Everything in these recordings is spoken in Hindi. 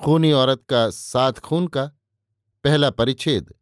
खूनी औरत का सात खून का पहला परिच्छेद,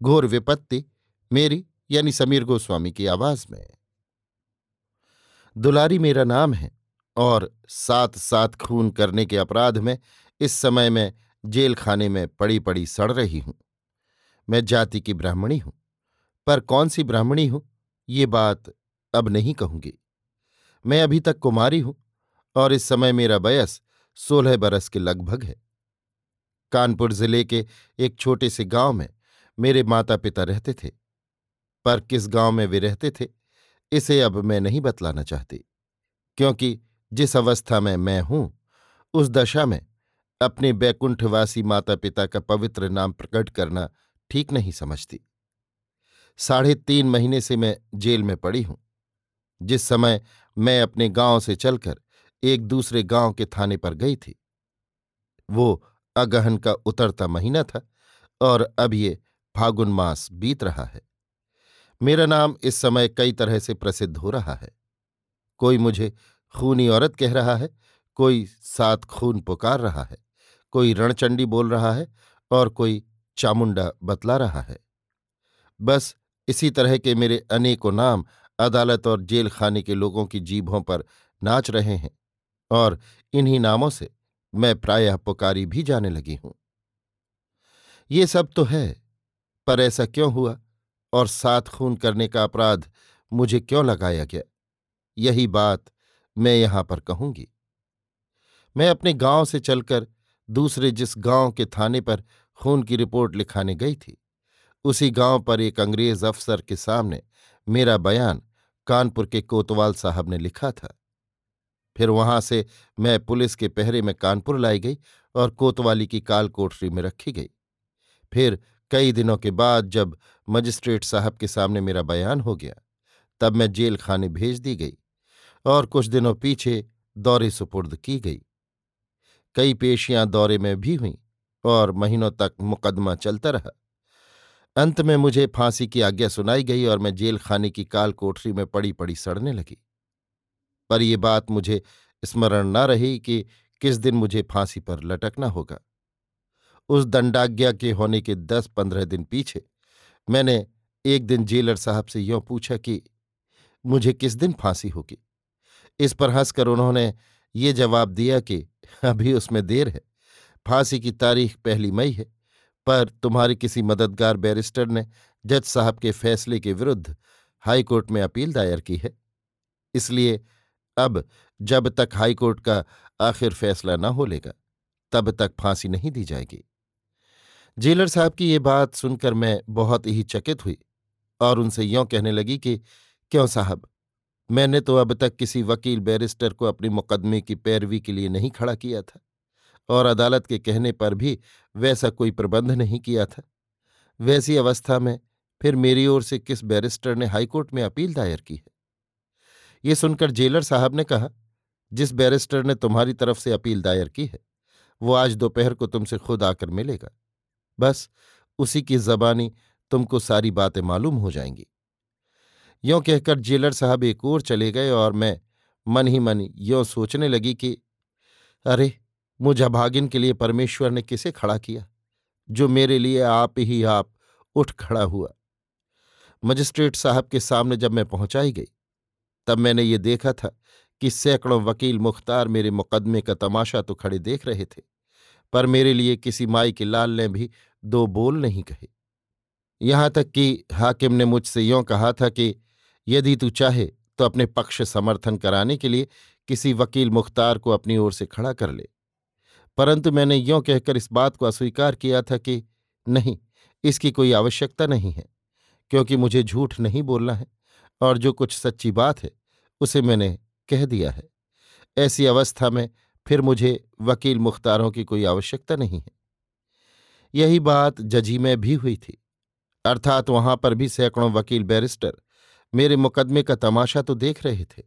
घोर विपत्ति मेरी यानी समीर गोस्वामी की आवाज़ में। दुलारी मेरा नाम है और सात सात खून करने के अपराध में इस समय मैं जेल खाने में पड़ी पड़ी सड़ रही हूँ। मैं जाति की ब्राह्मणी हूँ, पर कौन सी ब्राह्मणी हूँ, ये बात अब नहीं कहूँगी। मैं अभी तक कुमारी हूँ और इस समय मेरा बयस सोलह बरस के लगभग है। कानपुर ज़िले के एक छोटे से गाँव में मेरे माता पिता रहते थे। पर किस गाँव में वे रहते थे, इसे अब मैं नहीं बतलाना चाहती, क्योंकि जिस अवस्था में मैं हूँ, उस दशा में अपने बैकुंठवासी माता पिता का पवित्र नाम प्रकट करना ठीक नहीं समझती। साढ़े तीन महीने से मैं जेल में पड़ी हूँ, जिस समय मैं अपने गाँव से चलकर एक दूसरे गाँव के थाने पर गई थी। वो अगहन का उतरता महीना था और अब ये फागुन मास बीत रहा है। मेरा नाम इस समय कई तरह से प्रसिद्ध हो रहा है। कोई मुझे खूनी औरत कह रहा है, कोई सात खून पुकार रहा है, कोई रणचंडी बोल रहा है और कोई चामुंडा बतला रहा है। बस इसी तरह के मेरे अनेकों नाम अदालत और जेल खाने के लोगों की जीभों पर नाच रहे हैं और इन्हीं नामों से मैं प्रायः पुकारी भी जाने लगी हूँ। ये सब तो है, पर ऐसा क्यों हुआ और सात खून करने का अपराध मुझे क्यों लगाया गया? यही बात मैं यहाँ पर कहूँगी। मैं अपने गाँव से चलकर दूसरे जिस गाँव के थाने पर खून की रिपोर्ट लिखाने गई थी, उसी गाँव पर एक अंग्रेज़ अफसर के सामने मेरा बयान कानपुर के कोतवाल साहब ने लिखा था। फिर वहाँ से मैं पुलिस के पहरे में कानपुर लाई गई और कोतवाली की काल कोठरी में रखी गई। फिर कई दिनों के बाद जब मजिस्ट्रेट साहब के सामने मेरा बयान हो गया, तब मैं जेल खाने भेज दी गई और कुछ दिनों पीछे दौरे सुपुर्द की गई। कई पेशियाँ दौरे में भी हुईं और महीनों तक मुकदमा चलता रहा। अंत में मुझे फांसी की आज्ञा सुनाई गई और मैं जेल खाने की काल कोठरी में पड़ी पड़ी सड़ने लगी। पर यह बात मुझे स्मरण न रही कि किस दिन मुझे फांसी पर लटकना होगा। उस दंडाज्ञा के होने के दस पंद्रह दिन पीछे मैंने एक दिन जेलर साहब से यों पूछा कि, मुझे किस दिन फांसी होगी? इस पर हंसकर उन्होंने ये जवाब दिया कि, अभी उसमें देर है। फांसी की तारीख पहली मई है, पर तुम्हारी किसी मददगार बैरिस्टर ने जज साहब के फैसले के विरुद्ध हाईकोर्ट में अपील दायर की है। इसलिए अब जब तक हाईकोर्ट का आखिर फैसला न हो लेगा, तब तक फांसी नहीं दी जाएगी। जेलर साहब की ये बात सुनकर मैं बहुत ही चकित हुई और उनसे यों कहने लगी कि, क्यों साहब, मैंने तो अब तक किसी वकील बैरिस्टर को अपने मुकदमे की पैरवी के लिए नहीं खड़ा किया था और अदालत के कहने पर भी वैसा कोई प्रबंध नहीं किया था। वैसी अवस्था में फिर मेरी ओर से किस बैरिस्टर ने हाईकोर्ट में अपील दायर की है? ये सुनकर जेलर साहब ने कहा, जिस बैरिस्टर ने तुम्हारी तरफ़ से अपील दायर की है, वो आज दोपहर को तुमसे खुद आकर मिलेगा। बस, उसी की जबानी तुमको सारी बातें मालूम हो जाएँगी। यों कहकर जेलर साहब एक ओर चले गए और मैं मन ही मन यों सोचने लगी कि, अरे, मुझ अभागिन के लिए परमेश्वर ने किसे खड़ा किया, जो मेरे लिए आप ही आप उठ खड़ा हुआ? मजिस्ट्रेट साहब के सामने जब मैं पहुंचाई गई तब मैंने ये देखा था कि सैकड़ों वकील मुख्तार मेरे मुकदमे का तमाशा तो खड़े देख रहे थे, पर मेरे लिए किसी माई के लाल ने भी दो बोल नहीं कहे। यहाँ तक कि हाकिम ने मुझसे यों कहा था कि, यदि तू चाहे तो अपने पक्ष समर्थन कराने के लिए किसी वकील मुख्तार को अपनी ओर से खड़ा कर ले। परंतु मैंने यों कहकर इस बात को अस्वीकार किया था कि, नहीं, इसकी कोई आवश्यकता नहीं है, क्योंकि मुझे झूठ नहीं बोलना है। और जो कुछ सच्ची बात है, उसे मैंने कह दिया है। ऐसी अवस्था में फिर मुझे वकील मुख्तारों की कोई आवश्यकता नहीं है। यही बात जजी में भी हुई थी। अर्थात वहाँ पर भी सैकड़ों वकील बैरिस्टर मेरे मुकदमे का तमाशा तो देख रहे थे,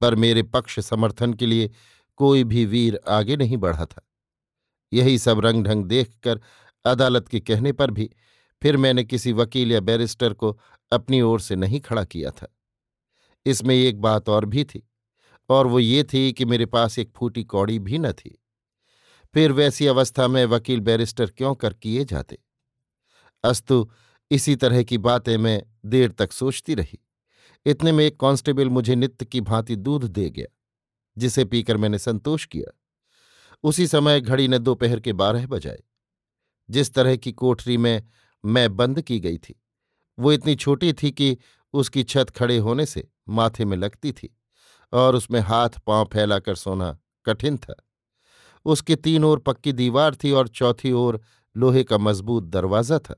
पर मेरे पक्ष समर्थन के लिए कोई भी वीर आगे नहीं बढ़ा था। यही सब रंग ढंग देखकर अदालत के कहने पर भी फिर मैंने किसी वकील या बैरिस्टर को अपनी ओर से नहीं खड़ा किया था। इसमें एक बात और भी थी, और वो ये थी कि मेरे पास एक फूटी कौड़ी भी न थी। फिर वैसी अवस्था में वकील बैरिस्टर क्यों कर किए जाते? अस्तु, इसी तरह की बातें मैं देर तक सोचती रही। इतने में एक कांस्टेबल मुझे नित्य की भांति दूध दे गया, जिसे पीकर मैंने संतोष किया। उसी समय घड़ी ने दोपहर के बारह बजाए। जिस तरह की कोठरी में मैं बंद की गई थी। वो इतनी छोटी थी कि उसकी छत खड़े होने से माथे में लगती थी और उसमें हाथ पाँव फैलाकर सोना कठिन था। उसके तीन ओर पक्की दीवार थी और चौथी ओर लोहे का मज़बूत दरवाज़ा था,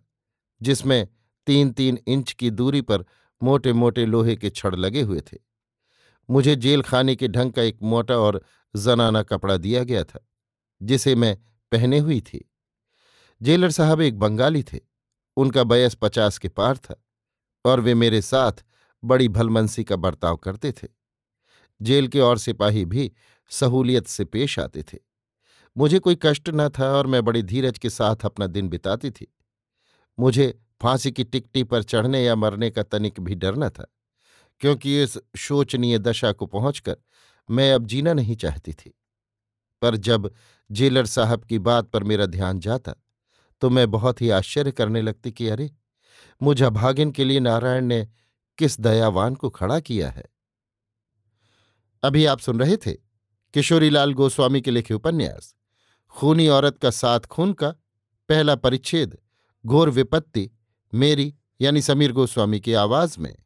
जिसमें तीन तीन इंच की दूरी पर मोटे मोटे लोहे के छड़ लगे हुए थे। मुझे जेल खाने के ढंग का एक मोटा और जनाना कपड़ा दिया गया था, जिसे मैं पहने हुई थी। जेलर साहब एक बंगाली थे। उनका बयस पचास के पार था और वे मेरे साथ बड़ी भलमनसी का बर्ताव करते थे। जेल के और सिपाही भी सहूलियत से पेश आते थे। मुझे कोई कष्ट न था और मैं बड़ी धीरज के साथ अपना दिन बिताती थी। मुझे फांसी की टिकटी पर चढ़ने या मरने का तनिक भी डर न था, क्योंकि इस शोचनीय दशा को पहुंचकर मैं अब जीना नहीं चाहती थी। पर जब जेलर साहब की बात पर मेरा ध्यान जाता तो मैं बहुत ही आश्चर्य करने लगती कि, अरे, मुझे भागिन के लिए नारायण ने किस दयावान को खड़ा किया है? अभी आप सुन रहे थे किशोरीलाल गोस्वामी के लिखे उपन्यास, खूनी औरत का साथ खून का पहला परिच्छेद, घोर विपत्ति मेरी यानी समीर गोस्वामी की आवाज़ में।